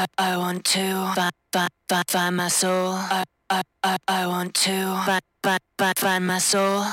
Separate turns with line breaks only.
I, I want to find, find, find, find my soul. I, I, I, I want to find, find, find, find my soul.